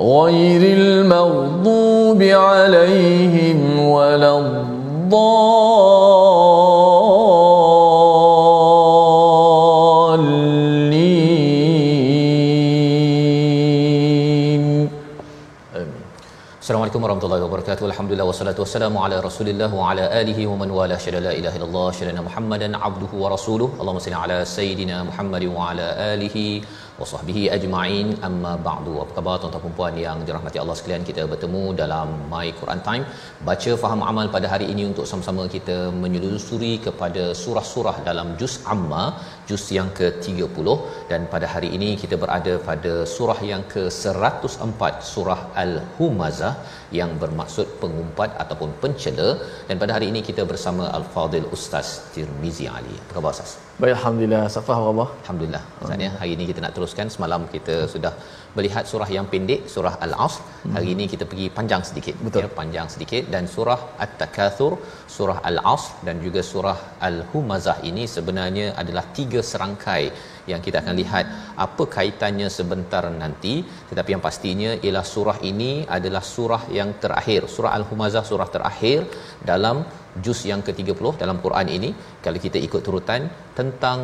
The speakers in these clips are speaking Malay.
غير المغضوب عليهم ولا الضالين Assalamualaikum warahmatullahi wabarakatuh. Alhamdulillah wassalatu wassalamu ala Rasulillah wa ala alihi wa man wala syada la ilaha illallah syada Muhammadan abduhu wa rasuluh. Allahumma salli ala sayidina Muhammad wa ala alihi wa sahbihi ajma'in. Amma ba'du. Apa khabar tuan-tuan dan puan yang dirahmati Allah sekalian? Kita bertemu dalam My Quran Time. Baca faham amal pada hari ini untuk sama-sama kita menyelusuri kepada surah-surah dalam juz Amma, juz yang ke-30 dan pada hari ini kita berada pada surah yang ke-104, surah Al-Humazah yang bermaksud pengumpat ataupun pencela dan pada hari ini kita bersama Al-Fadil Ustaz Tirmizi Ali. Apa khabar Ustaz? Baik Alhamdulillah Safah Allah Alhamdulillah. Ustaz ya, hari ini kita nak teruskan semalam kita sudah melihat surah yang pendek surah Al-Asr. Hari ini kita pergi panjang sedikit Betul. ya, panjang sedikit dan surah At-Takatsur, surah Al-Asr dan juga surah Al-Humazah ini sebenarnya adalah tiga serangkai yang kita akan lihat apa kaitannya sebentar nanti tetapi yang pastinya ialah surah ini adalah surah yang terakhir surah al-humazah surah terakhir dalam juz yang ke-30 dalam Quran ini kalau kita ikut turutan tentang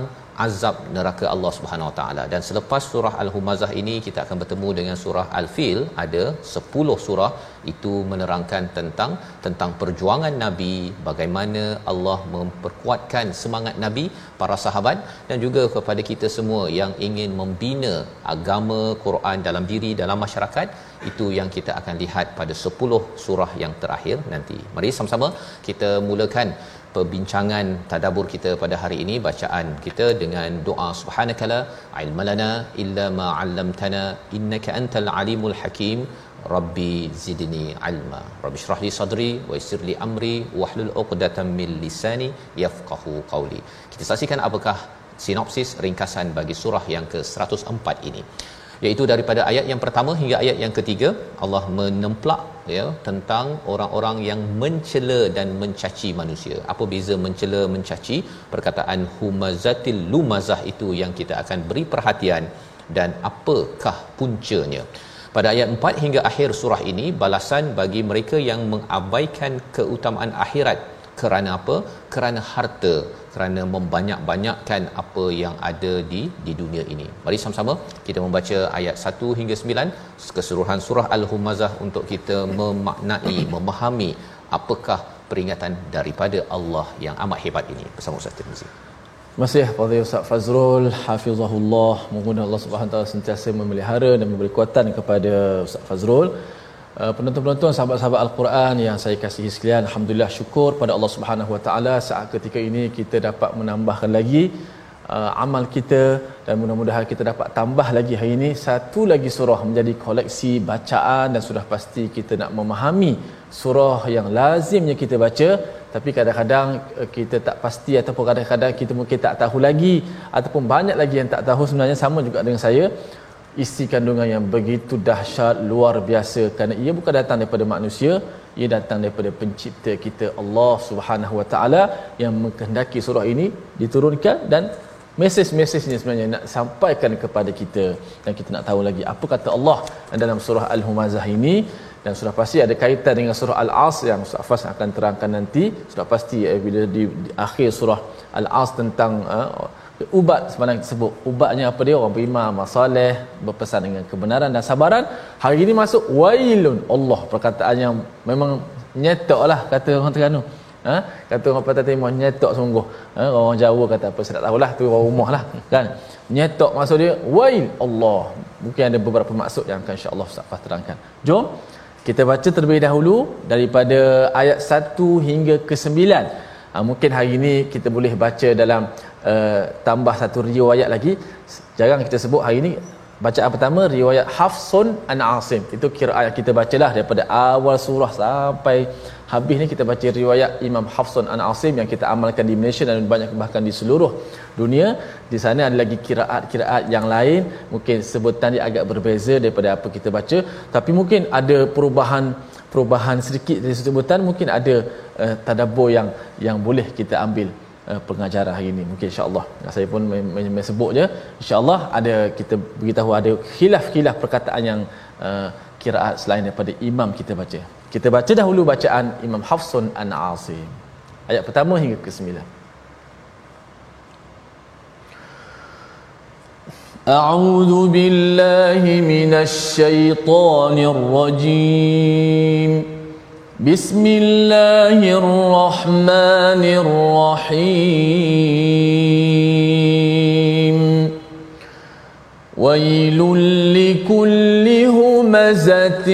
azab neraka Allah Subhanahu Wa Taala. Dan selepas surah al-humazah ini kita akan bertemu dengan surah al-fil. Ada 10 surah itu menerangkan tentang tentang perjuangan nabi bagaimana Allah memperkuatkan semangat nabi para sahabat dan juga kepada kita semua yang ingin membina agama Quran dalam diri dalam masyarakat. Itu yang kita akan lihat pada 10 surah yang terakhir nanti. Mari sama-sama kita mulakan perbincangan tadabbur kita pada hari ini bacaan kita dengan doa subhanakala ilmalana illa ma 'allamtana innaka antal alimul hakim. Rabbi zidni ilma. Rabbi shrah li sadri wa yassir li amri wahlul 'uqdatam min lisani yafqahu qawli. Kita saksikan apakah sinopsis ringkasan bagi surah yang ke-104 ini iaitu daripada ayat yang pertama hingga ayat yang ketiga Allah menemplak ya tentang orang-orang yang mencela dan mencaci manusia. Apa beza mencela mencaci? Perkataan humazatil lumazah itu yang kita akan beri perhatian dan apakah puncanya? Pada ayat 4 hingga akhir surah ini balasan bagi mereka yang mengabaikan keutamaan akhirat kerana apa? Kerana harta, kerana membanyak-banyakkan apa yang ada di di dunia ini. Mari sama-sama kita membaca ayat 1 hingga 9 keseluruhan surah Al-Humazah untuk kita memaknai, memahami apakah peringatan daripada Allah yang amat hebat ini. Bersama Ustaz Tirmizi. Masih Fadhil Ustaz Fazrul Hafizahullah Moga Allah Subhanahu Taala sentiasa memelihara dan memberi kuatan kepada Ustaz Fazrul Uh, penonton-penonton sahabat-sahabat Al-Quran yang saya kasihi sekalian alhamdulillah syukur pada Allah Subhanahu Wa Taala saat ketika ini kita dapat menambahkan lagi uh, amal kita dan mudah-mudahan kita dapat tambah lagi hari ini. Satu lagi surah menjadi koleksi bacaan dan sudah pasti kita nak memahami surah yang lazimnya kita baca. Tapi kadang-kadang uh, kita tak pasti ataupun kadang-kadang kita mungkin tak tahu lagi ataupun banyak lagi yang tak tahu sebenarnya sama juga dengan saya isi kandungan yang begitu dahsyat luar biasa kerana ia bukan datang daripada manusia ia datang daripada pencipta kita Allah Subhanahu Wa Taala yang mengkehendaki surah ini diturunkan dan mesej-mesejnya sebenarnya nak sampaikan kepada kita. Dan kita nak tahu lagi apa kata Allah dalam surah Al-Humazah ini. Dan sudah pasti ada kaitan dengan surah Al-As yang Ustaz Fas akan terangkan nanti. Sudah pasti eh, bila di, di akhir surah Al-As tentang uh, ubat semalam kita sebut ubatnya apa dia? Orang beriman masaleh berpesan dengan kebenaran dan sabaran. Hari ini masuk wailun Allah. Perkataan yang memang nyetok lah kata orang Terengganu. Ha? kata orang Patah Timur nyetok sungguh. Ha? orang Jawa kata apa saya tak tahulah tu orang rumah lah kan? Nyetok maksud dia wail Allah. Mungkin ada beberapa maksud yang akan insyaAllah Ustaz terangkan. Jom kita baca terlebih dahulu daripada ayat 1 hingga ke 9 ha, mungkin hari ini kita boleh baca dalam uh, tambah satu riwayat lagi. Jarang kita sebut hari ini bacaan pertama riwayat Hafsun an Asim. Itu kira ayat kita bacalah daripada awal surah sampai habis ni kita baca riwayat Imam Hafsun an Asim yang kita amalkan di Malaysia dan banyak bahkan di seluruh dunia. Di sana ada lagi kiraat-kiraat yang lain. Mungkin sebutan dia agak berbeza daripada apa kita baca. Tapi mungkin ada perubahan perubahan sedikit dari sebutan. Mungkin ada uh, tadabbur yang yang boleh kita ambil uh, pengajaran hari ini mungkin insyaallah saya pun sebut je insyaallah ada kita beritahu ada khilaf-khilaf perkataan yang uh, kiraat selain daripada imam kita baca kita baca dahulu bacaan Imam Hafsun An-Asim ayat pertama hingga ke-9 أعوذ بالله من الشيطان الرجيم بسم الله الرحمن الرحيم. ويل لكل همزة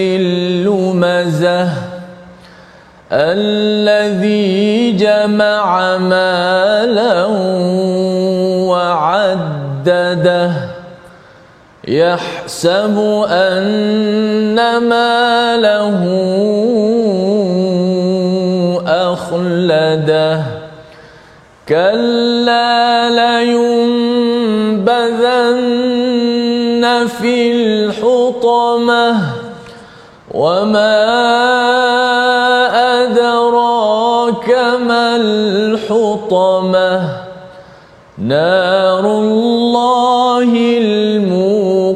لمزة. الذي جمع مالا وعدده. يحسب أن ماله أخلده. كلا لينبذن في الحطمة وما أدراك ما الحطمة. نار الله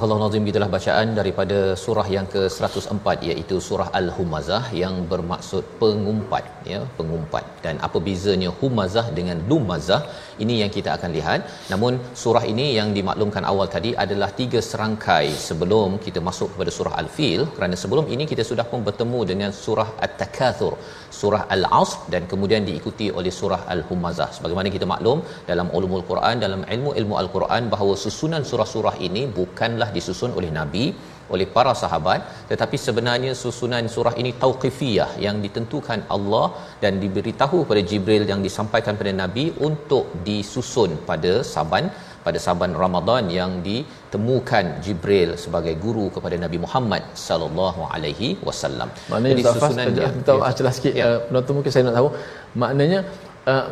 Al-Nazim itulah bacaan daripada surah yang ke-104 iaitu surah Al-Humazah yang bermaksud pengumpat ya pengumpat. Dan apa bezanya humazah dengan lumazah ini yang kita akan lihat. Namun surah ini yang dimaklumkan awal tadi adalah tiga serangkai sebelum kita masuk kepada surah Al-Fil. Kerana sebelum ini kita sudah pun bertemu dengan surah At-Takatsur surah Al-Asr dan kemudian diikuti oleh surah Al-Humazah sebagaimana kita maklum dalam ulumul Quran dalam ilmu-ilmu Al-Quran bahawa susunan surah-surah ini bukanlah disusun oleh nabi oleh para sahabat tetapi sebenarnya susunan surah ini tauqifiyah yang ditentukan Allah dan diberitahu kepada Jibril yang disampaikan kepada Nabi untuk disusun pada saban pada saban Ramadan yang ditemukan Jibril sebagai guru kepada Nabi Muhammad sallallahu alaihi wasallam. Jadi susunan dia tahu ya, jelas sikit ya. uh, penonton mungkin saya nak tahu maknanya uh,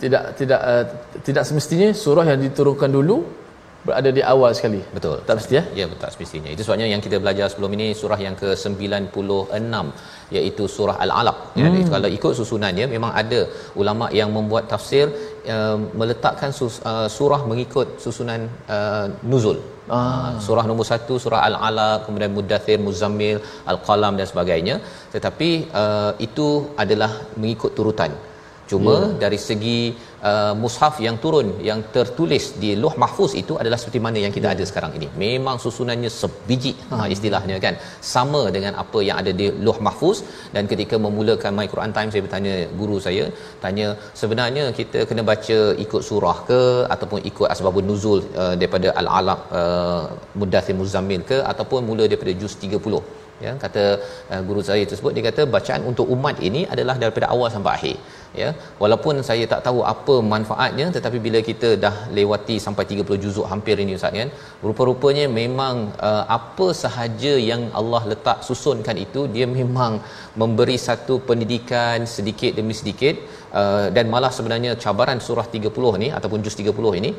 tidak tidak uh, tidak semestinya surah yang diturunkan dulu berada di awal sekali. Betul. Tak mesti ya? Ya, betul semestinya. Itu sebabnya yang kita belajar sebelum ini surah yang ke-96 iaitu surah Al-Alaq. Ya, hmm. kalau ikut susunannya memang ada ulama yang membuat tafsir uh, meletakkan sus, uh, surah mengikut susunan uh, nuzul. Ah. Surah nombor satu surah Al-Alaq, kemudian Mudathir, Muzammil, Al-Qalam dan sebagainya. Tetapi uh, itu adalah mengikut turutan. Cuma hmm. dari segi uh, mushaf yang turun yang tertulis di Loh Mahfuz itu adalah seperti mana yang kita hmm. ada sekarang ini. Memang susunannya sebiji hmm. ha istilahnya kan. Sama dengan apa yang ada di Loh Mahfuz dan ketika memulakan My Quran Time saya bertanya guru saya tanya sebenarnya kita kena baca ikut surah ke ataupun ikut asbabun nuzul uh, daripada Al-Alaq uh, Mudathir Muzammil ke ataupun mula daripada juz 30 ya kata uh, guru saya tersebut dia kata bacaan untuk umat ini adalah daripada awal sampai akhir ya walaupun saya tak tahu apa manfaatnya tetapi bila kita dah lewati sampai 30 juzuk hampir ini ustaz kan rupa-rupanya memang uh, apa sahaja yang Allah letak susunkan itu dia memang memberi satu pendidikan sedikit demi sedikit uh, dan malah sebenarnya cabaran surah 30 ni ataupun juz 30 ini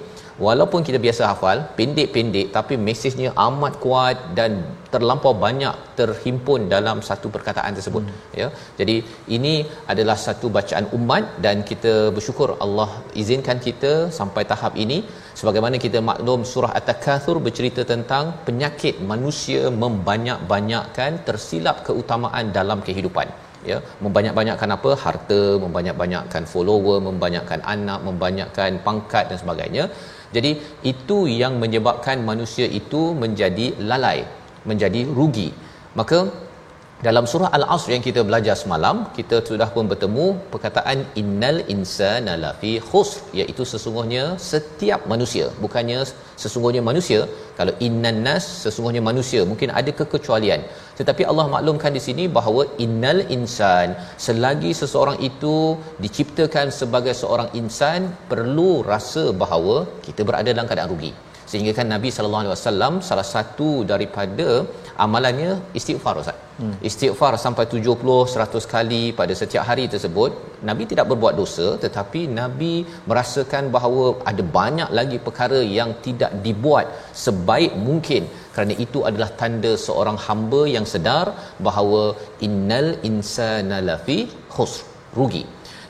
walaupun kita biasa hafal pendek-pendek tapi mesejnya amat kuat dan terlampau banyak terhimpun dalam satu perkataan tersebut hmm. ya. Jadi ini adalah satu bacaan umat dan kita bersyukur Allah izinkan kita sampai tahap ini. Sebagaimana kita maklum surah at-takatsur bercerita tentang penyakit manusia membanyak-banyakkan tersilap keutamaan dalam kehidupan ya membanyak-banyakkan apa? Harta membanyak-banyakkan follower membanyakkan anak membanyakkan pangkat dan sebagainya. Jadi itu yang menyebabkan manusia itu menjadi lalai menjadi rugi. Maka dalam surah al-asr yang kita belajar semalam kita sudah pun bertemu perkataan innal insana lafi khusr iaitu sesungguhnya setiap manusia. Bukannya sesungguhnya manusia kalau innan nas sesungguhnya manusia mungkin ada kekecualian. Tetapi Allah maklumkan di sini bahawa innal insan selagi seseorang itu diciptakan sebagai seorang insan perlu rasa bahawa kita berada dalam keadaan rugi sehingga kan Nabi sallallahu alaihi wasallam salah satu daripada amalannya istighfar Ustaz. Hmm. Istighfar sampai 70 100 kali pada setiap hari tersebut, Nabi tidak berbuat dosa tetapi Nabi merasakan bahawa ada banyak lagi perkara yang tidak dibuat sebaik mungkin kerana itu adalah tanda seorang hamba yang sedar bahawa innal insana lafi khusr rugi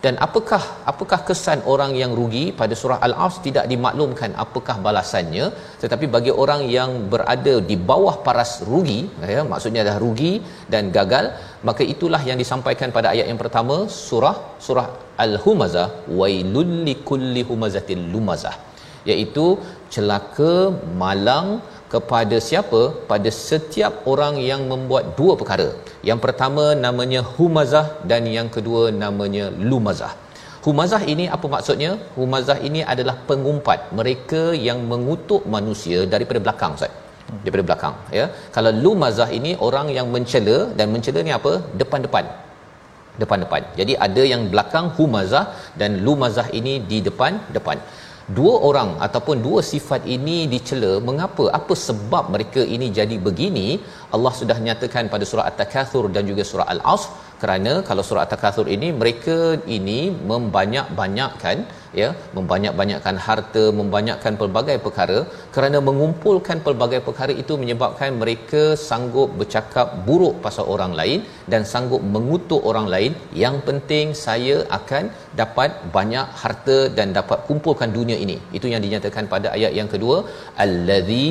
dan apakah apakah kesan orang yang rugi pada surah al-asr tidak dimaklumkan apakah balasannya? Tetapi bagi orang yang berada di bawah paras rugi ya maksudnya dah rugi dan gagal maka itulah yang disampaikan pada ayat yang pertama surah surah al-humazah wailul likulli humazatil lumazah iaitu celaka malang kepada siapa? Pada setiap orang yang membuat dua perkara. Yang pertama namanya humazah dan yang kedua namanya lumazah. Humazah ini apa maksudnya? Humazah ini adalah pengumpat. Mereka yang mengutuk manusia daripada belakang Ustaz. Daripada belakang ya. Kalau lumazah ini orang yang mencela dan mencela ni apa? Depan-depan. Depan-depan. Jadi ada yang belakang humazah dan lumazah ini di depan depan dua orang ataupun dua sifat ini dicela mengapa apa sebab mereka ini jadi begini? Allah sudah nyatakan pada surah at-takatsur dan juga surah al-asr. Kerana kalau surah at-takatsur ini mereka ini membanyak-banyakkan ya membanyak-banyakkan harta membanyakkan pelbagai perkara. Kerana mengumpulkan pelbagai perkara itu menyebabkan mereka sanggup bercakap buruk pasal orang lain dan sanggup mengutuk orang lain. Yang penting saya akan dapat banyak harta dan dapat kumpulkan dunia ini. Itu yang dinyatakan pada ayat yang kedua. Allazi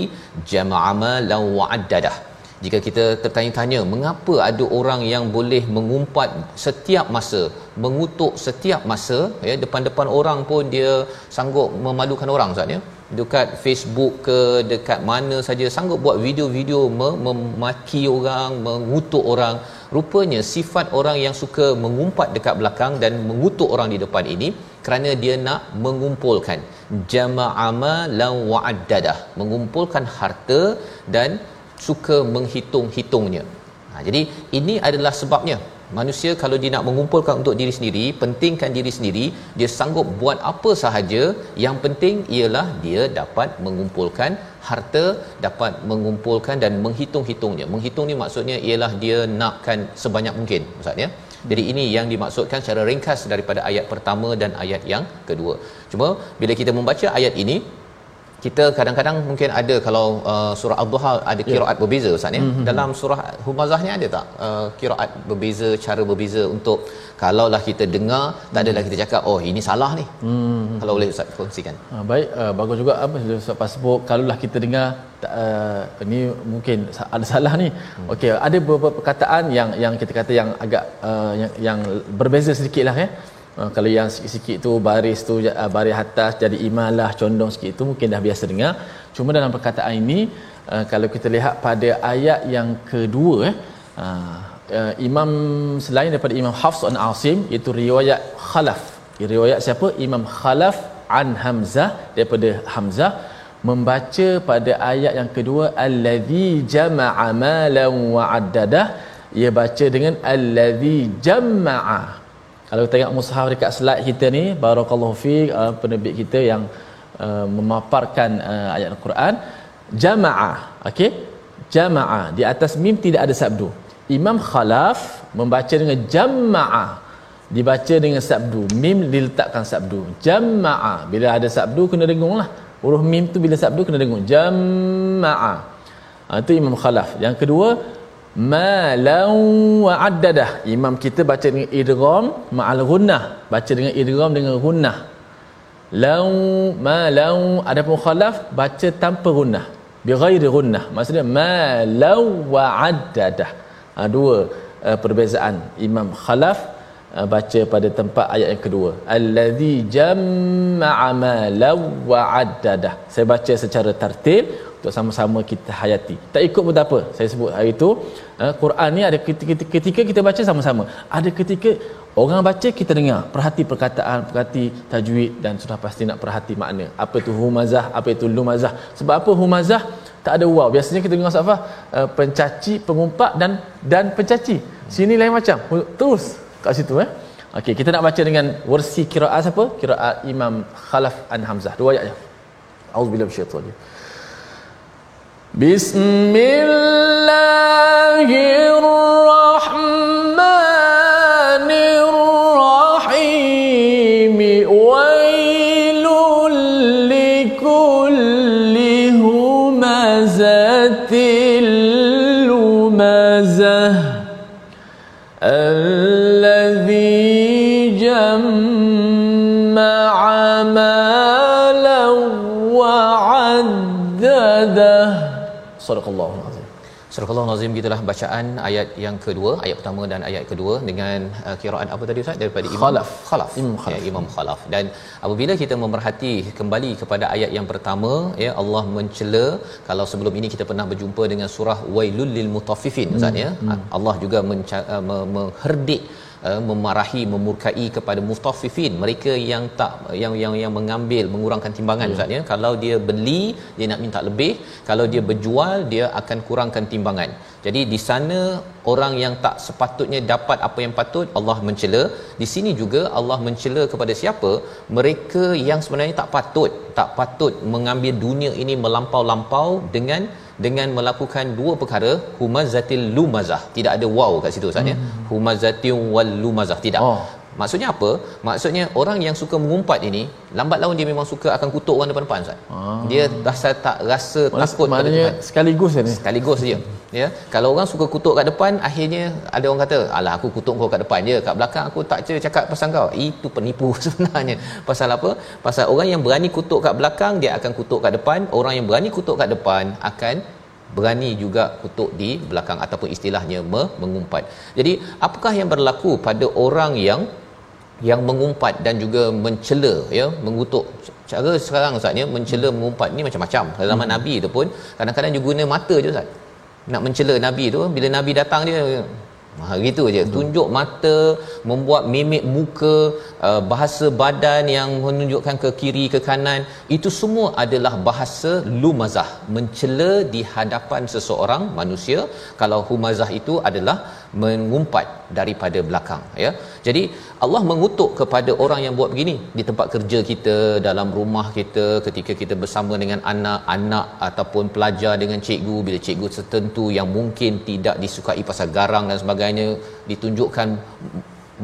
jama'a ma law wa'addadah jika kita tertanya-tanya mengapa ada orang yang boleh mengumpat setiap masa mengutuk setiap masa ya depan-depan orang pun dia sanggup memalukan orang Ustaz ya? Dekat Facebook ke dekat mana saja sanggup buat video-video memaki orang mengutuk orang. Rupanya sifat orang yang suka mengumpat dekat belakang dan mengutuk orang di depan ini kerana dia nak mengumpulkan. Jama'ama la wa'addadah. Mengumpulkan harta dan suka menghitung-hitungnya. Ha, jadi ini adalah sebabnya manusia kalau dia nak mengumpulkan untuk diri sendiri, pentingkan diri sendiri, dia sanggup buat apa sahaja, yang penting ialah dia dapat mengumpulkan harta, dapat mengumpulkan dan menghitung-hitungnya. Menghitung ni maksudnya ialah dia nakkan sebanyak mungkin, Ustaz ya. Jadi ini yang dimaksudkan secara ringkas daripada ayat pertama dan ayat yang kedua. Cuma bila kita membaca ayat ini, kita kadang-kadang mungkin ada kalau uh, surah Al-Duha ada kiraat yeah. berbeza ustaz ya. Mm-hmm. Dalam surah Humazah ni ada tak uh, kiraat berbeza, cara berbeza untuk kalaulah kita dengar tak adalah kita cakap oh ini salah ni. Mm-hmm. Kalau boleh ustaz kongsikan. Ha, baik uh, bagus juga apa ustaz pasbuk kalaulah kita dengar uh, ini mungkin ada salah ni. Mm. Okey ada beberapa perkataan yang yang kita kata yang agak uh, yang yang berbeza sedikitlah ya. Uh, kalau yang sikit-sikit tu baris tu uh, baris atas jadi imalah condong sikit tu mungkin dah biasa dengar. Cuma dalam perkataan ini uh, kalau kita lihat pada ayat yang kedua eh uh, uh, imam selain daripada imam Hafs an Asim itu riwayat Khalaf. Riwayat siapa? Imam Khalaf an Hamzah daripada Hamzah membaca pada ayat yang kedua allazi jama'a malan wa addadah. Ia baca dengan allazi jama'a Kalau tengok mushaf dekat slide kita ni, barakallahu fi uh, penerbit kita yang uh, memaparkan uh, ayat Al-Quran, jamaah, okey? Jamaah di atas mim tidak ada sabdu. Imam Khalaf membaca dengan jamaah dibaca dengan sabdu. Mim diletakkan sabdu. Jamaah bila ada sabdu kena dengung lah. Huruf mim tu bila sabdu kena dengung. Jamaah ha, itu imam khalaf. Yang kedua ma law wa addadah. Imam kita baca dengan idgham ma'al gunnah baca dengan idgham dengan gunnah law ma law adapun khalaf baca tanpa gunnah bi ghairi gunnah maksudnya ma law wa addadah. Ha, dua uh, perbezaan. Imam khalaf uh, baca pada tempat ayat yang kedua. Allazi jama'a malan wa addadah. Saya baca secara tertil untuk sama-sama kita hayati. Tak ikut pun tak apa. Saya sebut hari itu uh, Quran ni ada ketika, ketika kita baca sama-sama. Ada ketika orang baca kita dengar perhati perkataan perhati tajwid dan sudah pasti nak perhati makna. Apa itu humazah apa itu lumazah. Sebab apa humazah? Tak ada waw biasanya kita dengar safah uh, pencaci pengumpat dan dan pencaci. Sini lain macam. Terus kat situ eh. Okey kita nak baca dengan versi qiraat siapa? Qiraat imam khalaf an hamzah. Dua ayat je. Auzubillahi minasyaitanir Bismillahirrahmanirrahim Wailul likulli humazatil lumazah Sadaqallahu azim. Sadaqallahu azim gitulah bacaan ayat yang kedua, ayat pertama dan ayat kedua dengan uh, kiraan apa tadi Ustaz daripada Imam Khalaf. Khalaf. Imam Khalaf. Ya, Imam Khalaf. Dan apabila kita memerhati kembali kepada ayat yang pertama, ya Allah mencela kalau sebelum ini kita pernah berjumpa dengan surah Wailul lil Mutaffifin Ustaz hmm. ya. Hmm. Allah juga menca- uh, mengherdik uh, memarahi memurkai kepada mutaffifin mereka yang tak yang yang yang mengambil mengurangkan timbangan yeah. ustaz ya. Kalau dia beli dia nak minta lebih. Kalau dia berjual dia akan kurangkan timbangan. Jadi di sana orang yang tak sepatutnya dapat apa yang patut Allah mencela. Di sini juga Allah mencela kepada siapa? Mereka yang sebenarnya tak patut tak patut mengambil dunia ini melampau-lampau dengan dengan melakukan dua perkara humazatil lumazah tidak ada waw kat situ ustaz ya hmm. humazatil wal lumazah tidak oh. Maksudnya apa? Maksudnya orang yang suka mengumpat ini lambat laun dia memang suka akan kutuk orang depan-depan Ustaz. Ah. Dia rasa tak rasa Maksud, takut maknanya sekaligus ni. Sekaligus saja. Ya. Kalau orang suka kutuk kat depan akhirnya ada orang kata, "Alah aku kutuk kau kat depan je, kat belakang aku tak cakap pasal kau." Itu penipu sebenarnya. Pasal apa? Pasal orang yang berani kutuk kat belakang dia akan kutuk kat depan, orang yang berani kutuk kat depan akan berani juga kutuk di belakang ataupun istilahnya mengumpat. Jadi, apakah yang berlaku pada orang yang yang mengumpat dan juga mencela ya mengutuk cara sekarang ustaz ya mencela hmm. mengumpat ni macam-macam zaman hmm. nabi tu pun kadang-kadang dia guna mata je ustaz nak mencela nabi tu bila nabi datang dia Ha gitu aje. Tunjuk mata, membuat mimik muka, uh, bahasa badan yang menunjukkan ke kiri ke kanan, itu semua adalah bahasa lumazah, mencela di hadapan seseorang manusia. Kalau humazah itu adalah mengumpat daripada belakang ya. Jadi Allah mengutuk kepada orang yang buat begini di tempat kerja kita, dalam rumah kita, ketika kita bersama dengan anak-anak ataupun pelajar dengan cikgu bila cikgu tertentu yang mungkin tidak disukai pasal garang dan sebagainya ditunjukkan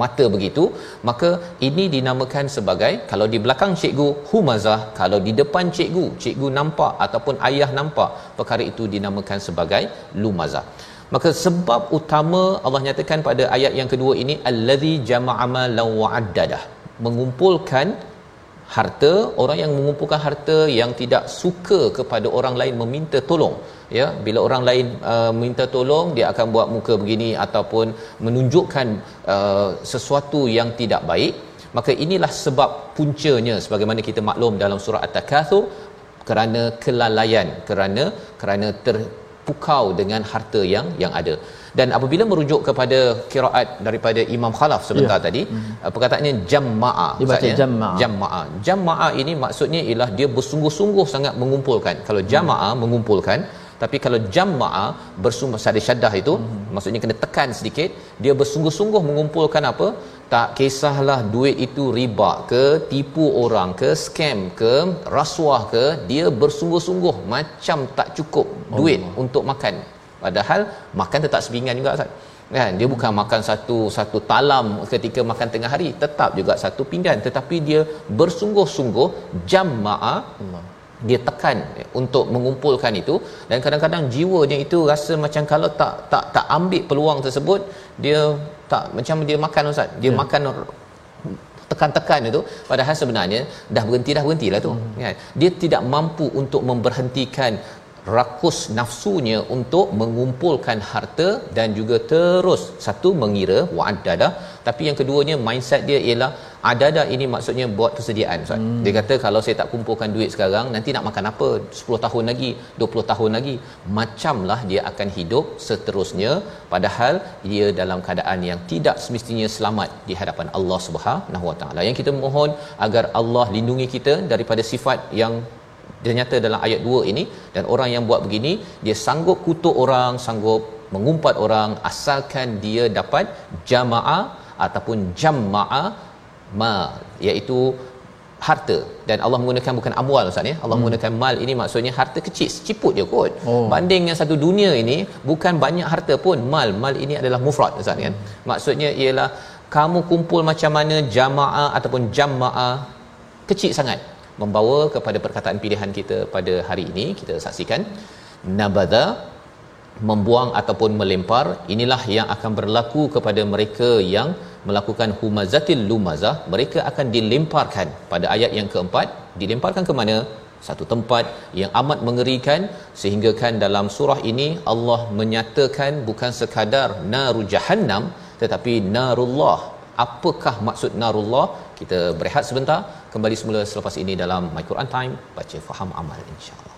mata begitu maka ini dinamakan sebagai kalau di belakang cikgu humazah kalau di depan cikgu cikgu nampak ataupun ayah nampak perkara itu dinamakan sebagai lumazah maka sebab utama Allah nyatakan pada ayat yang kedua ini allazi jama'a malan wa'addadah mengumpulkan harta orang yang mengumpulkan harta yang tidak suka kepada orang lain meminta tolong. Ya bila orang lain uh, minta tolong dia akan buat muka begini ataupun menunjukkan uh, sesuatu yang tidak baik. Maka inilah sebab puncanya sebagaimana kita maklum dalam surah at-takatsur kerana kelalaian kerana kerana ter pukau dengan harta yang yang ada dan apabila merujuk kepada kiraat daripada Imam Khalaf sebentar ya. tadi hmm. perkataannya jamma'a dibaca jamma'a jamma'a jamma'a ini maksudnya ialah dia bersungguh-sungguh sangat mengumpulkan kalau jama'a hmm. mengumpulkan tapi kalau jama'a bersumber sadis syaddah itu hmm. maksudnya kena tekan sedikit dia bersungguh-sungguh mengumpulkan apa tak kisahlah duit itu riba ke tipu orang ke scam ke rasuah ke dia bersungguh-sungguh macam tak cukup duit oh. untuk makan. Padahal makan tetap sepinggan juga Ustaz. Kan? Dia bukan makan satu satu talam ketika makan tengah hari. Tetap juga satu pinggan. Tetapi dia bersungguh-sungguh jamaah dia tekan untuk mengumpulkan itu. Dan kadang-kadang jiwanya itu rasa macam kalau tak tak tak ambil peluang tersebut dia tak macam dia makan ustaz. Dia ya. makan tekan-tekan itu. Padahal sebenarnya dah berhenti dah berhentilah tu. Hmm. kan? Dia tidak mampu untuk memberhentikan rakus nafsunya untuk mengumpulkan harta dan juga terus satu mengira wa'adada tapi yang keduanya mindset dia ialah adada ini maksudnya buat persediaan Ustaz. Hmm. Dia kata kalau saya tak kumpulkan duit sekarang nanti nak makan apa 10 tahun lagi 20 tahun lagi macamlah dia akan hidup seterusnya padahal dia dalam keadaan yang tidak semestinya selamat di hadapan Allah Subhanahu Wa Taala. Yang kita mohon agar Allah lindungi kita daripada sifat yang dia nyata dalam ayat 2 ini dan orang yang buat begini dia sanggup kutuk orang sanggup mengumpat orang asalkan dia dapat jamaah ataupun jamaah ma iaitu harta. Dan Allah menggunakan bukan amwal ustaz ya. Allah hmm. menggunakan mal ini maksudnya harta kecil seciput je kot. Oh. banding yang satu dunia ini bukan banyak harta pun mal. Mal ini adalah mufrad ustaz kan. Maksudnya ialah kamu kumpul macam mana jamaah ataupun jamaah kecil sangat membawa kepada perkataan pilihan kita pada hari ini kita saksikan. Nabada membuang ataupun melempar inilah yang akan berlaku kepada mereka yang melakukan humazatil lumazah. Mereka akan dilemparkan pada ayat yang keempat. Dilemparkan ke mana? Satu tempat yang amat mengerikan sehingga kan dalam surah ini Allah menyatakan bukan sekadar naru jahannam tetapi narullah. Apakah maksud narullah? Kita berehat sebentar kembali semula selepas ini dalam my Quran time baca faham amal insyaallah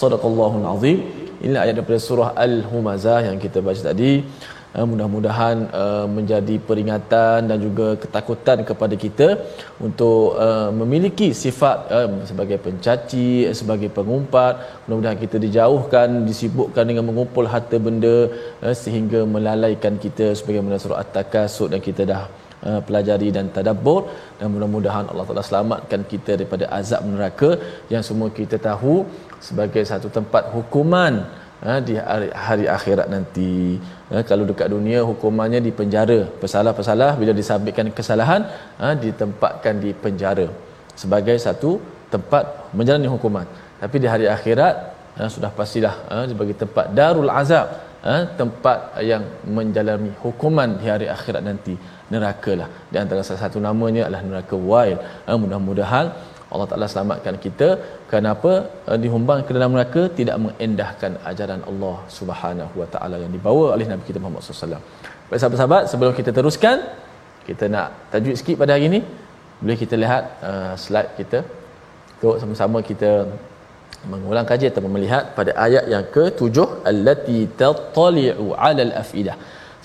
Sadaqallahul Azim. Inilah ayat daripada surah Al-Humazah yang kita baca tadi. Uh, mudah-mudahan uh, menjadi peringatan dan juga ketakutan kepada kita untuk uh, memiliki sifat sebagai pencaci, sebagai pengumpat. Mudah-mudahan kita dijauhkan, disibukkan dengan mengumpul harta benda sehingga melalaikan kita sebagaimana surah At-Takasur dan kita dah uh, pelajari dan tadabbur dan mudah-mudahan Allah Taala selamatkan kita daripada azab neraka yang semua kita tahu sebagai satu tempat hukuman ha, di hari, hari akhirat nanti. Ha, kalau dekat dunia hukumannya di penjara. Pesalah-pesalah bila disabitkan kesalahan ha, ditempatkan di penjara sebagai satu tempat menjalani hukuman. Tapi di hari akhirat sudah pastilah sebagai tempat darul azab, ha, tempat yang menjalani hukuman di hari akhirat nanti neraka lah. Di antara salah satu namanya adalah neraka wail. Ha, mudah-mudahan Allah Taala selamatkan kita kenapa uh, dihumbang ke dalam neraka tidak mengendahkan ajaran Allah Subhanahu Wa Taala yang dibawa oleh Nabi kita Muhammad SAW. Baik sahabat-sahabat, sebelum kita teruskan, kita nak tajwid sikit pada hari ini. Boleh kita lihat uh, slide kita. Untuk sama-sama kita mengulang kaji atau melihat pada ayat yang ke-7 allati tattali'u 'alal afidah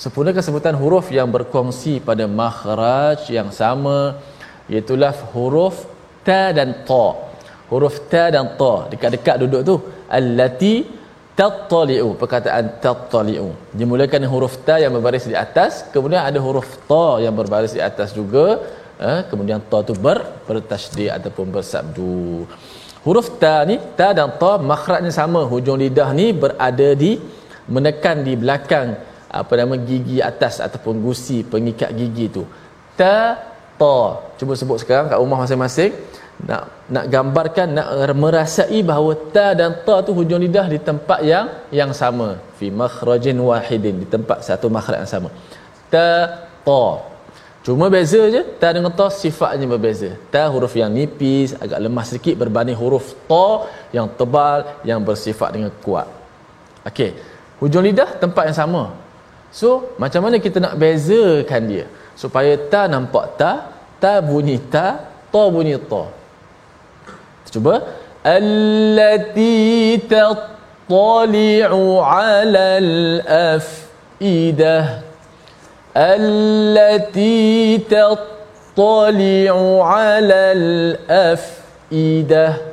sempurna kesebutan huruf yang berkongsi pada makhraj yang sama iaitu huruf ta dan ta. Huruf ta dan ta dekat-dekat duduk tu allati tattali'u perkataan tattali'u. Dimulakan huruf ta yang berbaris di atas kemudian ada huruf ta yang berbaris di atas juga eh, kemudian ta tu ber bertasydid ataupun bersabdu huruf ta ni ta dan ta makhrajnya sama. Hujung lidah ni berada di menekan di belakang apa nama gigi atas ataupun gusi pengikat gigi tu. Ta ta. Cuba sebut sekarang kat rumah masing-masing. Nak nak gambarkan nak merasai bahawa ta dan ta tu hujung lidah di tempat yang yang sama. Fi makhrajin wahidin di tempat satu makhraj yang sama. Ta ta cuma beza je ta dengan ta sifatnya berbeza. Ta huruf yang nipis agak lemah sedikit berbanding huruf ta yang tebal yang bersifat dengan kuat. Okey hujung lidah tempat yang sama. So macam mana kita nak bezakan dia? Supaya ta nampak ta ta bunyi ta ta bunyi ta. Cuba. Allati tattali'u 'ala al-afidah allati tattali'u 'ala al-afidah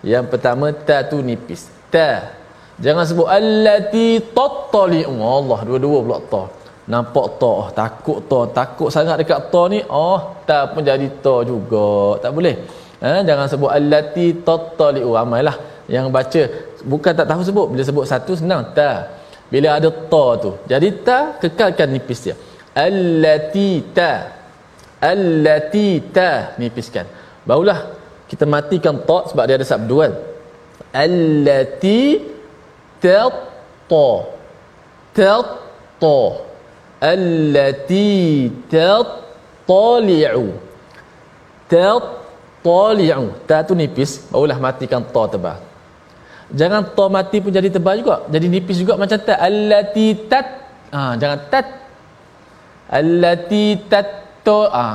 yang pertama ta tu nipis. Ta. Jangan sebut allati tattali'u Allah dua-dua pula ta. Nampak ta. Oh, takut ta. Takut sangat dekat ta ni. Oh ta pun jadi ta juga. Tak boleh. Ha, jangan sebut allati tattali'u amailah. Yang baca bukan tak tahu sebut. Bila sebut satu senang. Ta. Bila ada ta tu. Jadi ta kekalkan nipis dia allati ta. Allati ta. Nipiskan barulah kita matikan ta sebab dia ada sabdu kan. Allati ta ta ta ta allati tattali'u tat tali'u ta tu nipis. Barulah matikan ta tebal. Jangan ta mati pun jadi tebal juga. Jadi nipis juga macam ta allati tat. Ha, jangan tat allati tat to ha.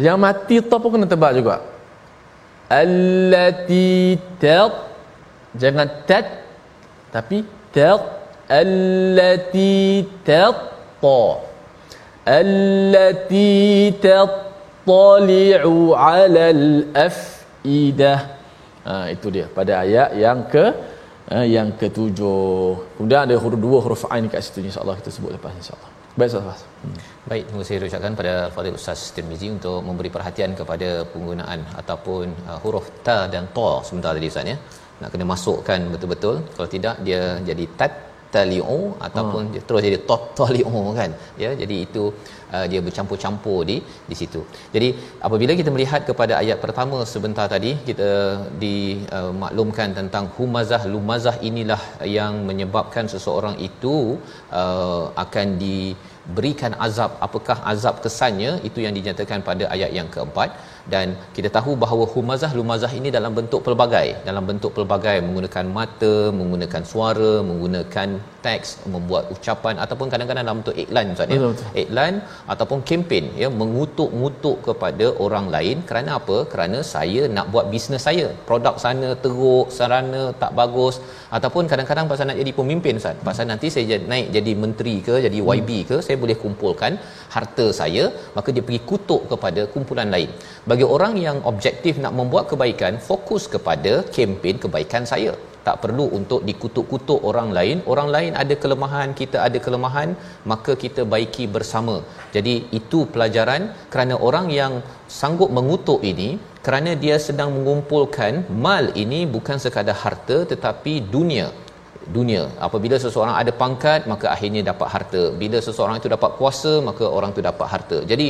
yang mati ta pun kena tebal juga allati tat jangan tat tapi tat allati tat ta allati tat yattali'u 'alal af'idah. Ha, itu dia pada ayat yang ke uh, yang ketujuh. Kemudian ada huruf dua huruf ain kat situ insya-Allah kita sebut lepas insya-Allah. Baik Ustaz. Hmm. Baik, terima kasih ucapkan pada Fadil Ustaz Tirmizi untuk memberi perhatian kepada penggunaan ataupun uh, huruf ta dan ta sebentar tadi Ustaz ya. Nak kena masukkan betul-betul. Kalau tidak dia jadi tat tali'u ataupun hmm. terus jadi totali'u kan. Ya jadi itu uh, dia bercampur-campur di di situ. Jadi apabila kita melihat kepada ayat pertama sebentar tadi kita dimaklumkan uh, tentang humazah. Lumazah inilah yang menyebabkan seseorang itu uh, akan diberikan azab. Apakah azab kesannya? Itu yang dinyatakan pada ayat yang keempat dan kita tahu bahawa humazah lumazah ini dalam bentuk pelbagai. Dalam bentuk pelbagai menggunakan mata menggunakan suara menggunakan teks membuat ucapan ataupun kadang-kadang dalam bentuk iklan Ustaz ya. Iklan ataupun kempen ya mengutuk-ngutuk kepada orang lain. Kerana apa? Kerana saya nak buat bisnes saya. Produk sana teruk sarana tak bagus. Ataupun kadang-kadang pasal nak jadi pemimpin Ustaz. Pasal nanti saya naik jadi menteri ke jadi YB ke saya boleh kumpulkan harta saya maka dia pergi kutuk kepada kumpulan lain. Bagi orang yang objektif nak membuat kebaikan fokus kepada kempen kebaikan saya. Tak perlu untuk dikutuk-kutuk orang lain. Orang lain ada kelemahan kita ada kelemahan maka kita baiki bersama. Jadi itu pelajaran. Kerana orang yang sanggup mengutuk ini kerana dia sedang mengumpulkan mal ini bukan sekadar harta tetapi dunia. Dunia. Apabila seseorang ada pangkat maka akhirnya dapat harta. Bila seseorang itu dapat kuasa maka orang itu dapat harta. Jadi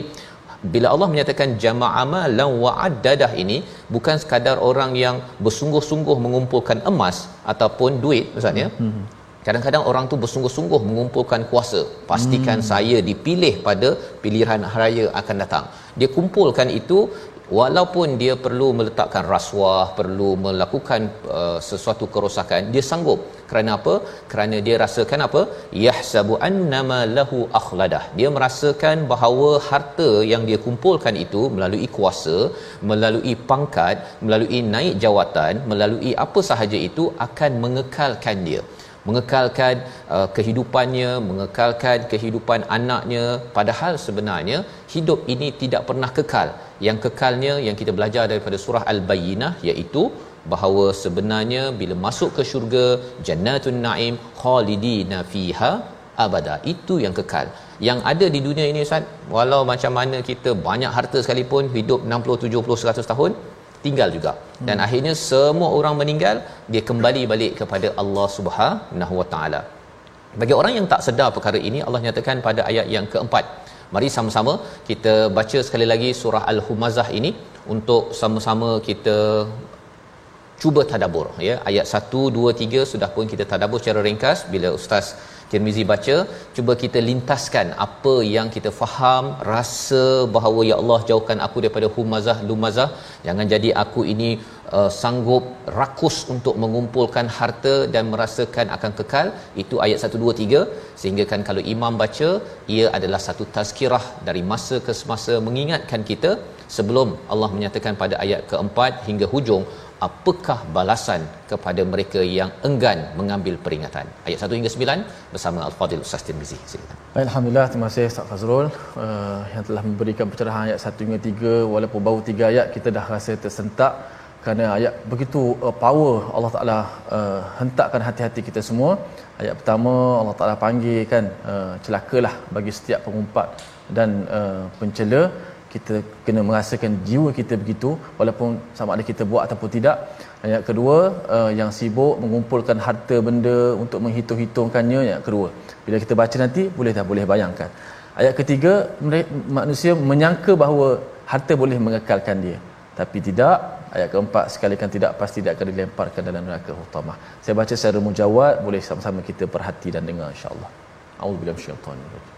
bila Allah menyatakan jama'ama lan wa'addadah ini bukan sekadar orang yang bersungguh-sungguh mengumpulkan emas ataupun duit ustaz ya hmm. kadang-kadang orang tu bersungguh-sungguh mengumpulkan kuasa pastikan hmm. saya dipilih pada pilihan raya akan datang dia kumpulkan itu walaupun dia perlu meletakkan rasuah perlu melakukan uh, sesuatu kerosakan dia sanggup. Kerana apa? Kerana dia rasakan apa? Yahsabu annama lahu akhladah. Dia merasakan bahawa harta yang dia kumpulkan itu melalui kuasa melalui pangkat melalui naik jawatan melalui apa sahaja itu akan mengekalkan dia mengekalkan uh, kehidupannya mengekalkan kehidupan anaknya. Padahal sebenarnya hidup ini tidak pernah kekal. Yang kekalnya yang kita belajar daripada surah al-bayyinah iaitu bahawa sebenarnya bila masuk ke syurga jannatun naim khalidina fiha abada. Itu yang kekal. Yang ada di dunia ini Ustaz walau macam mana kita banyak harta sekalipun hidup 60 70 100 tahun tinggal juga. Dan hmm. akhirnya semua orang meninggal dia kembali balik kepada Allah Subhanahu Wa Taala. Bagi orang yang tak sedar perkara ini Allah nyatakan pada ayat yang keempat. Mari sama-sama kita baca sekali lagi surah al-humazah ini untuk sama-sama kita cuba tadabbur ya. Ayat 1 2 3 sudah pun kita tadabbur secara ringkas. Bila ustaz Tirmizi baca cuba kita lintaskan apa yang kita faham rasa bahawa ya Allah jauhkan aku daripada humazah lumazah. Jangan jadi aku ini uh, sanggup rakus untuk mengumpulkan harta dan merasakan akan kekal. Itu ayat 1 2 3 sehingga kan kalau imam baca ia adalah satu tazkirah dari masa ke semasa mengingatkan kita sebelum Allah menyatakan pada ayat keempat hingga hujung apakah balasan kepada mereka yang enggan mengambil peringatan? Ayat 1 hingga 9 bersama al-fadil ustaz Tirmizi. Silakan. Alhamdulillah terima kasih ustaz Fazrul uh, yang telah memberikan pencerahan ayat 1 hingga 3 walaupun baru 3 ayat kita dah rasa tersentak kerana ayat begitu uh, power Allah Taala uh, hentakkan hati-hati kita semua. Ayat pertama Allah Taala panggil kan uh, celakalah bagi setiap pengumpat dan uh, pencela kita kena merasakan jiwa kita begitu walaupun sama ada kita buat ataupun tidak. Ayat kedua uh, yang sibuk mengumpulkan harta benda untuk menghitung-hitungkannya ayat kedua. Bila kita baca nanti boleh tak boleh bayangkan. Ayat ketiga manusia menyangka bahawa harta boleh mengekalkan dia. Tapi tidak. Ayat keempat sekalikan tidak pasti tidak akan dilemparkan dalam neraka utama saya baca secara mujawad boleh sama-sama kita perhati dan dengar insyaallah. A'udzubillahi minasyaitanir rajim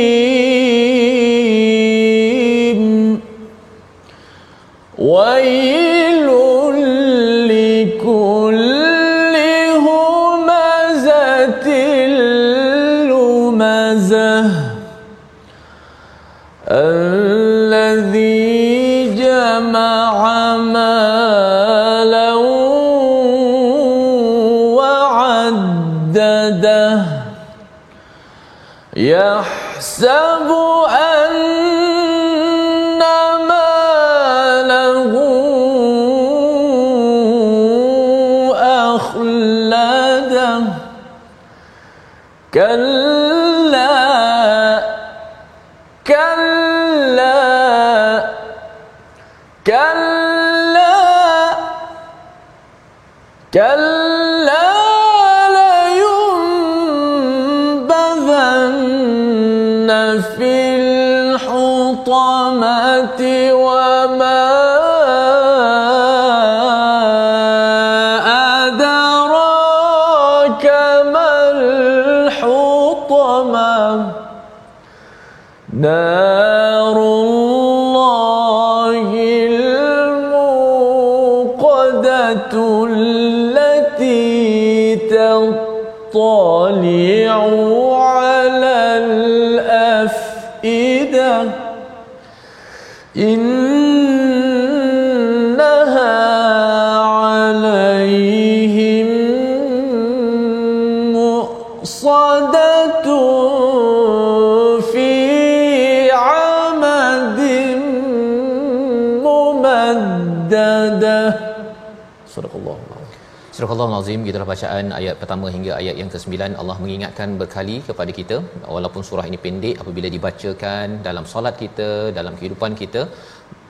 يحسب أن ماله أخلده كلا كلا كلا كلا لينبذن في الحطمة İnne Surah Al-Azim gitulah bacaan ayat pertama hingga ayat yang ke-9 Allah mengingatkan berkali kepada kita walaupun surah ini pendek apabila dibacakan dalam solat kita dalam kehidupan kita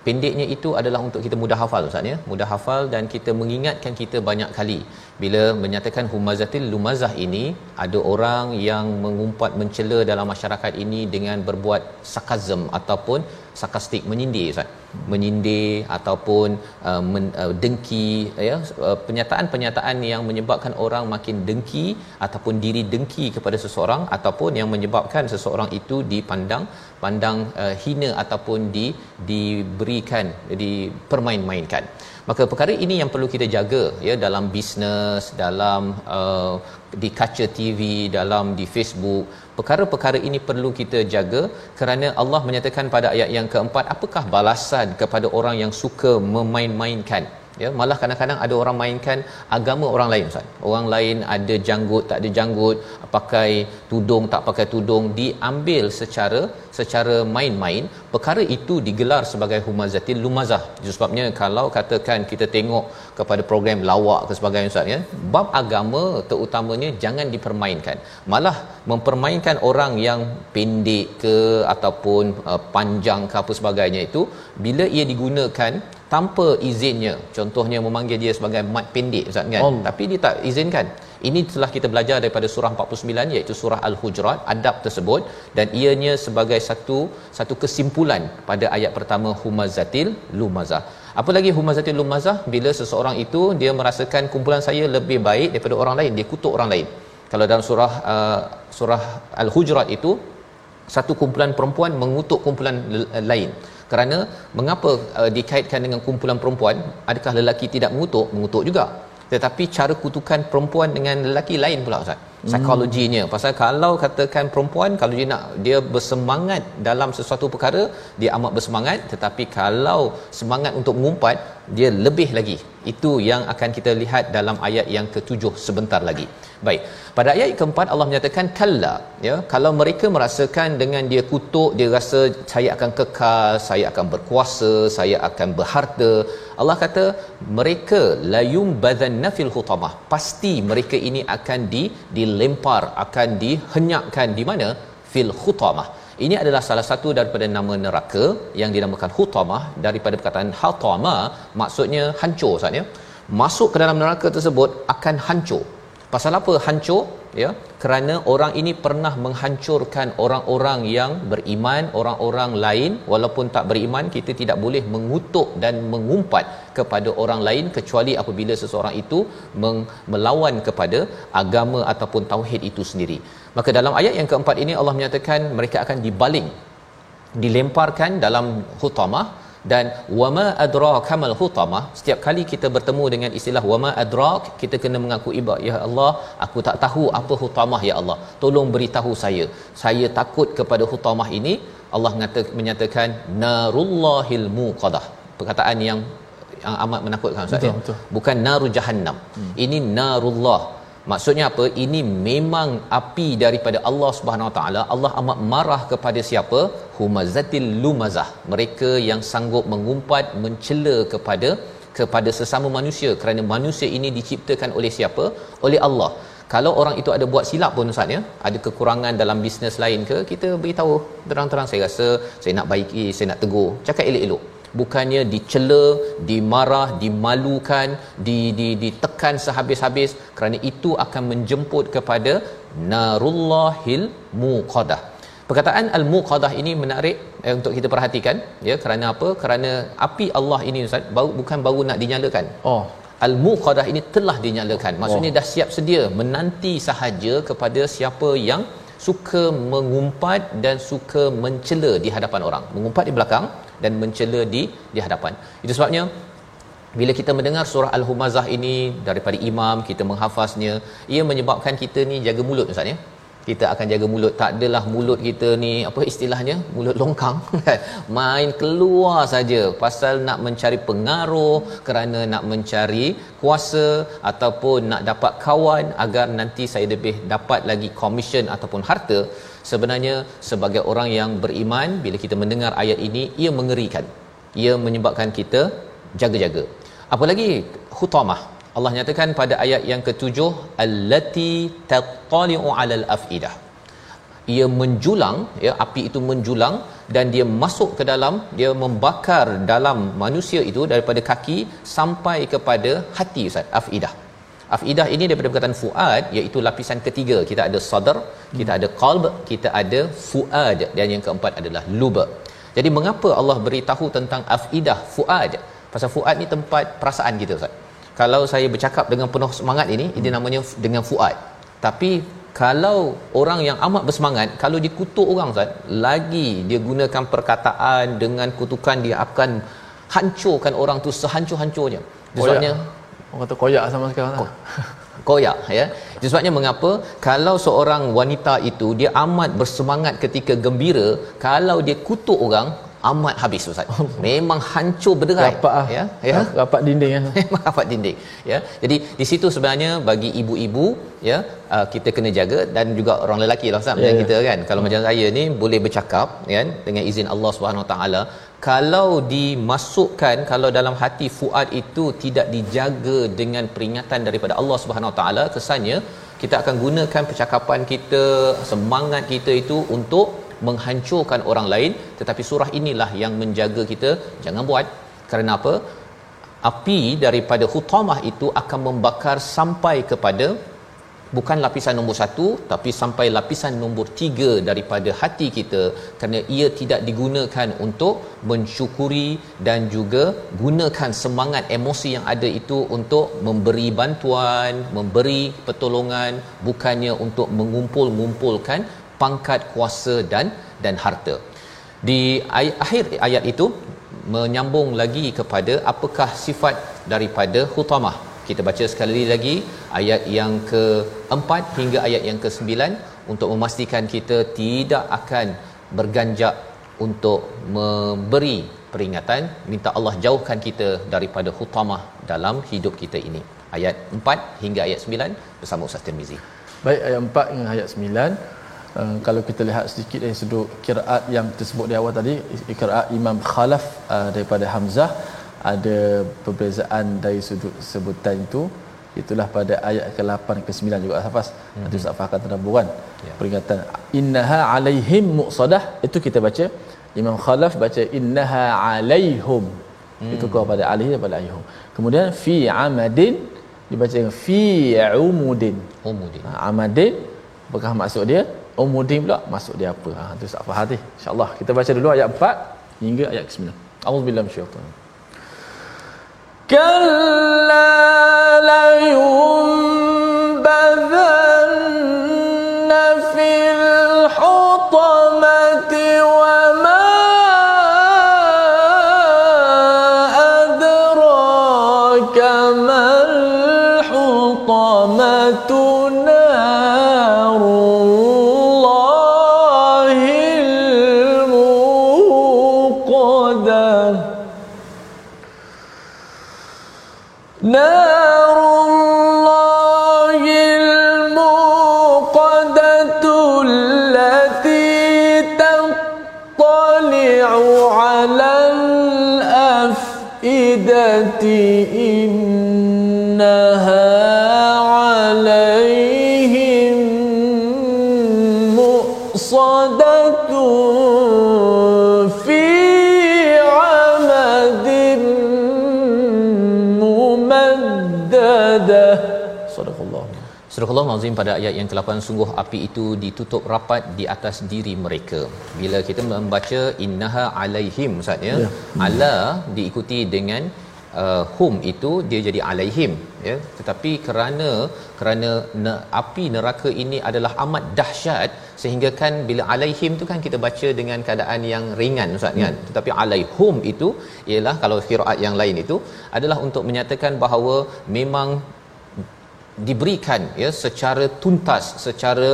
pendeknya itu adalah untuk kita mudah hafal Ustaz ya? Mudah hafal dan kita mengingatkan kita banyak kali. Bila menyatakan humazatil lumazah ini ada orang yang mengumpat mencela dalam masyarakat ini dengan berbuat sarkazm ataupun sarkastik menyindir Ustaz. Menyindir ataupun uh, men, uh, dengki ya uh, penyataan-penyataan yang menyebabkan orang makin dengki ataupun diri dengki kepada seseorang ataupun yang menyebabkan seseorang itu dipandang pandang uh, hina ataupun di diberikan dipermain-mainkan maka perkara ini yang perlu kita jaga ya dalam bisnes dalam uh, di kaca TV dalam di Facebook perkara-perkara ini perlu kita jaga kerana Allah menyatakan pada ayat yang keempat apakah balasan kepada orang yang suka memain-mainkan ya malah kadang-kadang ada orang mainkan agama orang lain ustaz. Orang lain ada janggut tak ada janggut pakai tudung tak pakai tudung diambil secara secara main-main. Perkara itu digelar sebagai humazatil lumazah. Sebabnya kalau katakan kita tengok kepada program lawak ke sebagainya ustaz ya bab agama terutamanya jangan dipermainkan. Malah mempermainkan orang yang pendek ke ataupun uh, panjang ke apa sebagainya itu bila ia digunakan tanpa izinnya. Contohnya memanggil dia sebagai mat pendek ustaz kan? Oh. tapi dia tak izinkan. Ini telah kita belajar daripada surah 49 iaitu surah al-hujurat adab tersebut. Dan ianya sebagai satu satu kesimpulan pada ayat pertama humazatil lumazah. Apa lagi humazatil lumazah? Bila seseorang itu dia merasakan kumpulan saya lebih baik daripada orang lain dia kutuk orang lain. Kalau dalam surah uh, surah al-hujurat itu satu kumpulan perempuan mengutuk kumpulan lain kerana mengapa uh, dikaitkan dengan kumpulan perempuan adakah lelaki tidak mengutuk? Mengutuk juga. Tetapi cara kutukan perempuan dengan lelaki lain pula ustaz psikologinya. Hmm. pasal kalau katakan perempuan kalau dia nak dia bersemangat dalam sesuatu perkara dia amat bersemangat. Tetapi kalau semangat untuk mengumpat dia lebih lagi. Itu yang akan kita lihat dalam ayat yang ketujuh sebentar lagi. Baik. Pada ayat keempat Allah menyatakan kalla ya. Kalau mereka merasakan dengan dia kutuk dia rasa saya akan kekal saya akan berkuasa saya akan berharta Allah kata mereka layum badanna fil hutamah pasti mereka ini akan di dilempar akan dihenyakkan di mana? Fil hutamah ini adalah salah satu daripada nama neraka yang dinamakan hutamah daripada perkataan hatama maksudnya hancur saatnya masuk ke dalam neraka tersebut akan hancur pasal apa hancur? Ya kerana orang ini pernah menghancurkan orang-orang yang beriman orang-orang lain. Walaupun tak beriman kita tidak boleh mengutuk dan mengumpat kepada orang lain kecuali apabila seseorang itu melawan kepada agama ataupun tauhid itu sendiri. Maka dalam ayat yang keempat ini Allah menyatakan mereka akan dibaling dilemparkan dalam hutamah dan wama adraka mal hutamah setiap kali kita bertemu dengan istilah wama adrak kita kena mengaku iba ya Allah aku tak tahu apa hutamah ya Allah. Tolong beritahu saya. Saya takut kepada hutamah ini Allah menyatakan narullahil muqadah. Perkataan yang yang amat menakutkan ustaz ya. bukan naru jahannam. Hmm. ini narullah Maksudnya apa? Ini memang api daripada Allah Subhanahu Wa Taala. Allah amat marah kepada siapa? Humazatil lumazah. Mereka yang sanggup mengumpat, mencela kepada kepada sesama manusia kerana manusia ini diciptakan oleh siapa? Oleh Allah. Kalau orang itu ada buat silap pun Ustaz ya, ada kekurangan dalam bisnes lain ke, kita beritahu terang-terang saya rasa saya nak baiki, saya nak tegur. Cakap elok-elok bukannya dicela, dimarah, dimalukan, di di ditekan sehabis-habis kerana itu akan menjemput kepada narullahil muqadah. Perkataan al-muqadah ini menarik eh, untuk kita perhatikan ya kerana apa? Kerana api Allah ini Ustaz baru bukan baru nak dinyalakan. Oh, al-muqadah ini telah dinyalakan. Maksudnya oh. dah siap sedia menanti sahaja kepada siapa yang suka mengumpat dan suka mencela di hadapan orang. Mengumpat di belakang dan mencela di di hadapan. Itu sebabnya bila kita mendengar surah Al-Humazah ini daripada imam, kita menghafaznya, ia menyebabkan kita ni jaga mulut Ustaz ya. Kita akan jaga mulut. Tak adalah mulut kita ni apa istilahnya? Mulut longkang. Main keluar saja pasal nak mencari pengaruh, kerana nak mencari kuasa ataupun nak dapat kawan agar nanti saya lebih dapat lagi komisen ataupun harta sebenarnya sebagai orang yang beriman bila kita mendengar ayat ini ia mengerikan. Ia menyebabkan kita jaga-jaga. Apalagi khutamah Allah nyatakan pada ayat yang ketujuh allati tattali'u 'alal afidah. Ia menjulang ya api itu menjulang dan dia masuk ke dalam dia membakar dalam manusia itu daripada kaki sampai kepada hati ustaz afidah afidah ini daripada perkataan fuad iaitu lapisan ketiga kita ada sadar kita ada qalb kita ada fuad dan yang keempat adalah lub Jadi mengapa Allah beritahu tentang afidah fuad? Pasal fuad ni tempat perasaan kita Ustaz. Kalau saya bercakap dengan penuh semangat ini, hmm. ini namanya dengan fuad. Tapi kalau orang yang amat bersemangat kalau dikutuk orang Ustaz lagi dia gunakan perkataan dengan kutukan dia akan hancurkan orang tu sehancur-hancurnya sebabnya orang kata koyak sama sekarang lah. koyak ya itu sebabnya mengapa kalau seorang wanita itu dia amat bersemangat ketika gembira kalau dia kutuk orang amat habis ustaz. Memang hancur berderai. Rapat ah. ya. Ya. Rapat dinding kan. Memang rapat dinding. Ya. Jadi di situ sebenarnya bagi ibu-ibu ya uh, kita kena jaga dan juga orang lelaki lah Ustaz yeah, kita kan. Kalau hmm. macam saya ni boleh bercakap kan dengan izin Allah Subhanahu taala kalau dimasukkan kalau dalam hati fuad itu tidak dijaga dengan peringatan daripada Allah Subhanahu taala kesannya kita akan gunakan percakapan kita semangat kita itu untuk menghancurkan orang lain. Tetapi surah inilah yang menjaga kita. Jangan buat. Kerana apa? Api daripada hutamah itu akan membakar sampai kepada bukan lapisan nombor satu tapi sampai lapisan nombor tiga daripada hati kita kerana ia tidak digunakan untuk mensyukuri dan juga gunakan semangat emosi yang ada itu untuk memberi bantuan memberi pertolongan bukannya untuk mengumpul-ngumpulkan pangkat kuasa dan dan harta. Di ayat, akhir ayat itu menyambung lagi kepada apakah sifat daripada hutamah. Kita baca sekali lagi ayat yang ke-4 hingga ayat yang ke-9 untuk memastikan kita tidak akan berganjak untuk memberi peringatan minta Allah jauhkan kita daripada hutamah dalam hidup kita ini. Ayat 4 hingga ayat 9 bersama Ustaz Tirmizi. Baik ayat 4 hingga ayat 9 Uh, kalau kita lihat sedikit dari sudut kiraat yang tersebut di awal tadi kiraat Imam Khalaf uh, daripada Hamzah ada perbezaan dari sudut sebutan itu itulah pada ayat ke-8 ke-9 juga Hafaz. Hmm. nanti Ustaz akan terdabur ya. peringatan innaha alaihim muqsadah. Itu kita baca. Imam Khalaf baca innaha alaihum. Hmm. itu kau pada alih daripada alaihum. Kemudian fi amadin. Dibaca fi umudin. Umudin. Ha, amadin. Apakah maksud dia? Umuddin pula. Masuk dia apa? Ha tu tak faham ni. Insya-Allah. Kita baca dulu ayat 4 hingga ayat ke-9. Auzubillahi minasyaitanir rajim. Kalla pada ayat yang ke-8 sungguh api itu ditutup rapat di atas diri mereka. Bila kita membaca innaha alaihim Ustaz ya. ya. Ala diikuti dengan uh, hum itu dia jadi alaihim ya. Tetapi kerana kerana ne, api neraka ini adalah amat dahsyat sehingga kan bila alaihim tu kan kita baca dengan keadaan yang ringan Ustaz kan. Hmm. Tetapi alaihum itu ialah kalau qiraat yang lain itu adalah untuk menyatakan bahawa memang diberikan ya secara tuntas secara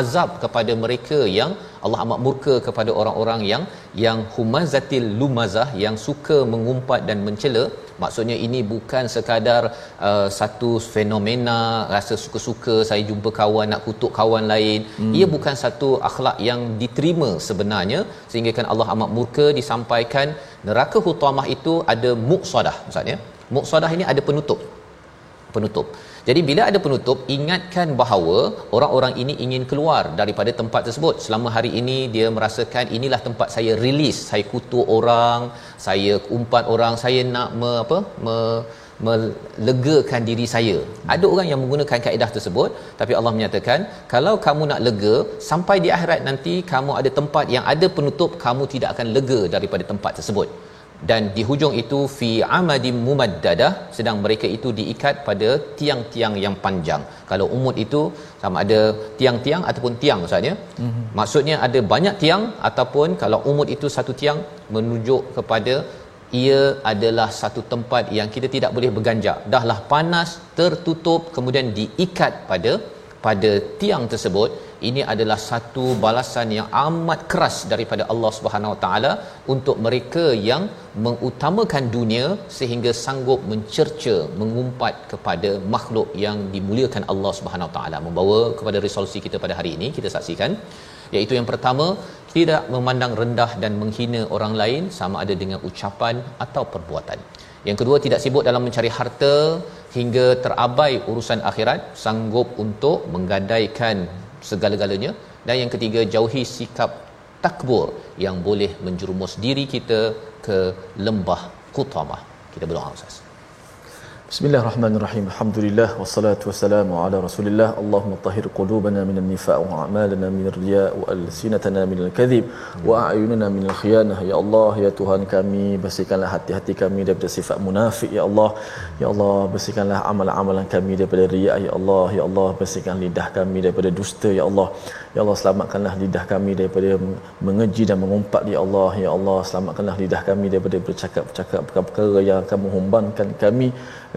azab kepada mereka yang Allah amat murka kepada orang-orang yang yang humazatil lumazah yang suka mengumpat dan mencela. Maksudnya ini bukan sekadar uh, satu fenomena rasa suka-suka saya jumpa kawan nak kutuk kawan lain. Hmm. ia bukan satu akhlak yang diterima sebenarnya sehingga kan Allah amat murka disampaikan neraka hutamah itu ada muqsadah maksudnya muqsadah ini ada penutup. Penutup jadi bila ada penutup, ingatkan bahawa orang-orang ini ingin keluar daripada tempat tersebut. Selama hari ini dia merasakan inilah tempat saya rilis, saya kutuk orang, saya umpat orang, saya nak me, apa? Me, melegakan diri saya ada orang yang menggunakan kaedah tersebut tapi Allah menyatakan kalau kamu nak lega sampai di akhirat nanti kamu ada tempat yang ada penutup kamu tidak akan lega daripada tempat tersebut dan di hujung itu fi amadim mumaddadah sedang mereka itu diikat pada tiang-tiang yang panjang. Kalau umud itu sama ada tiang-tiang ataupun tiang maksudnya mm-hmm. maksudnya ada banyak tiang ataupun kalau umud itu satu tiang menunjuk kepada ia adalah satu tempat yang kita tidak boleh berganjak. Dahlah panas tertutup kemudian diikat pada pada tiang tersebut ini adalah satu balasan yang amat keras daripada Allah Subhanahu Wa Taala untuk mereka yang mengutamakan dunia sehingga sanggup mencerca mengumpat kepada makhluk yang dimuliakan Allah Subhanahu Wa Taala. Membawa kepada resolusi kita pada hari ini kita saksikan. Iaitu yang pertama tidak memandang rendah dan menghina orang lain sama ada dengan ucapan atau perbuatan. Yang kedua tidak sibuk dalam mencari harta hingga terabai urusan akhirat sanggup untuk menggadaikan segala-galanya. Dan yang ketiga jauhi sikap takbur yang boleh menjerumus diri kita ke lembah kutamah kita berdoa ustaz Bismillahirrahmanirrahim. Alhamdulillah wassalatu wassalamu ala Rasulillah. Allahumma tahhir qulubana minan nifaq wa a'malana minar riya' wa alsinatana minal kadhib wa a'yunana minal khiyanah. Ya Allah, ya Tuhan kami, bersihkanlah hati-hati kami daripada sifat munafik ya Allah. Ya Allah, bersihkanlah amalan-amalan kami daripada riya' ya Allah. Ya Allah, bersihkan lidah kami daripada dusta ya Allah. Ya Allah, selamatkanlah lidah kami daripada mengeji dan mengumpat ya Allah. Ya Allah, selamatkanlah lidah kami daripada bercakap-cakap perkara yang akan menghumbankan kami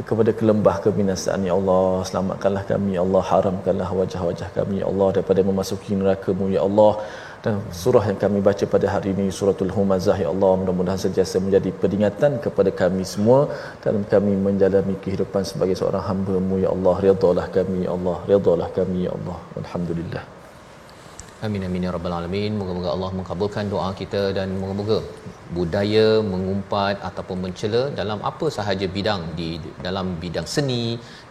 kepada kelembah kebinasaan ya Allah selamatkanlah kami ya Allah haramkanlah wajah-wajah kami ya Allah daripada memasuki neraka-Mu ya Allah dan surah yang kami baca pada hari ini suratul humazah ya Allah mudah-mudahan sentiasa menjadi peringatan kepada kami semua dalam kami menjalani kehidupan sebagai seorang hamba-Mu ya Allah ridhalah kami ya Allah ridhalah kami ya Allah alhamdulillah Amin amin ya rabbal alamin. Moga-moga Allah mengabulkan doa kita dan moga-moga budaya mengumpat ataupun mencela dalam apa sahaja bidang di dalam bidang seni,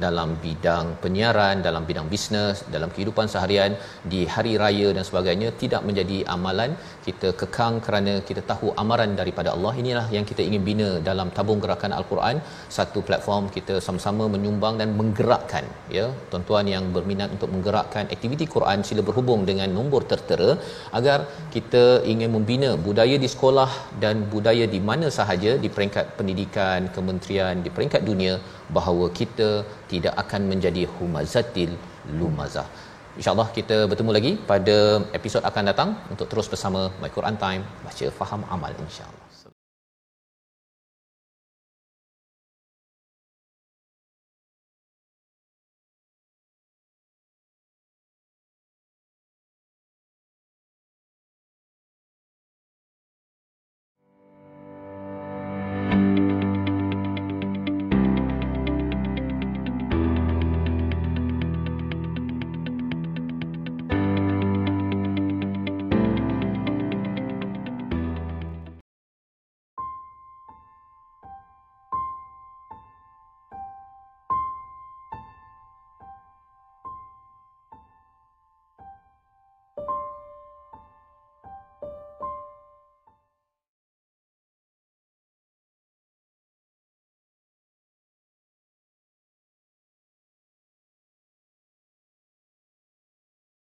dalam bidang penyiaran, dalam bidang bisnes, dalam kehidupan seharian di hari raya dan sebagainya tidak menjadi amalan kita kekang kerana kita tahu amaran daripada Allah. Inilah yang kita ingin bina dalam tabung gerakan Al-Quran, satu platform kita sama-sama menyumbang dan menggerakkan ya. Tuan-tuan yang berminat untuk menggerakkan aktiviti Quran sila berhubung dengan nombor tertera agar kita ingin membina budaya di sekolah dan budaya di mana sahaja di peringkat pendidikan kementerian di peringkat dunia bahawa kita tidak akan menjadi humazatil lumazah. InsyaAllah kita bertemu lagi pada episod akan datang. Untuk terus bersama My Quran Time baca faham amal insyaAllah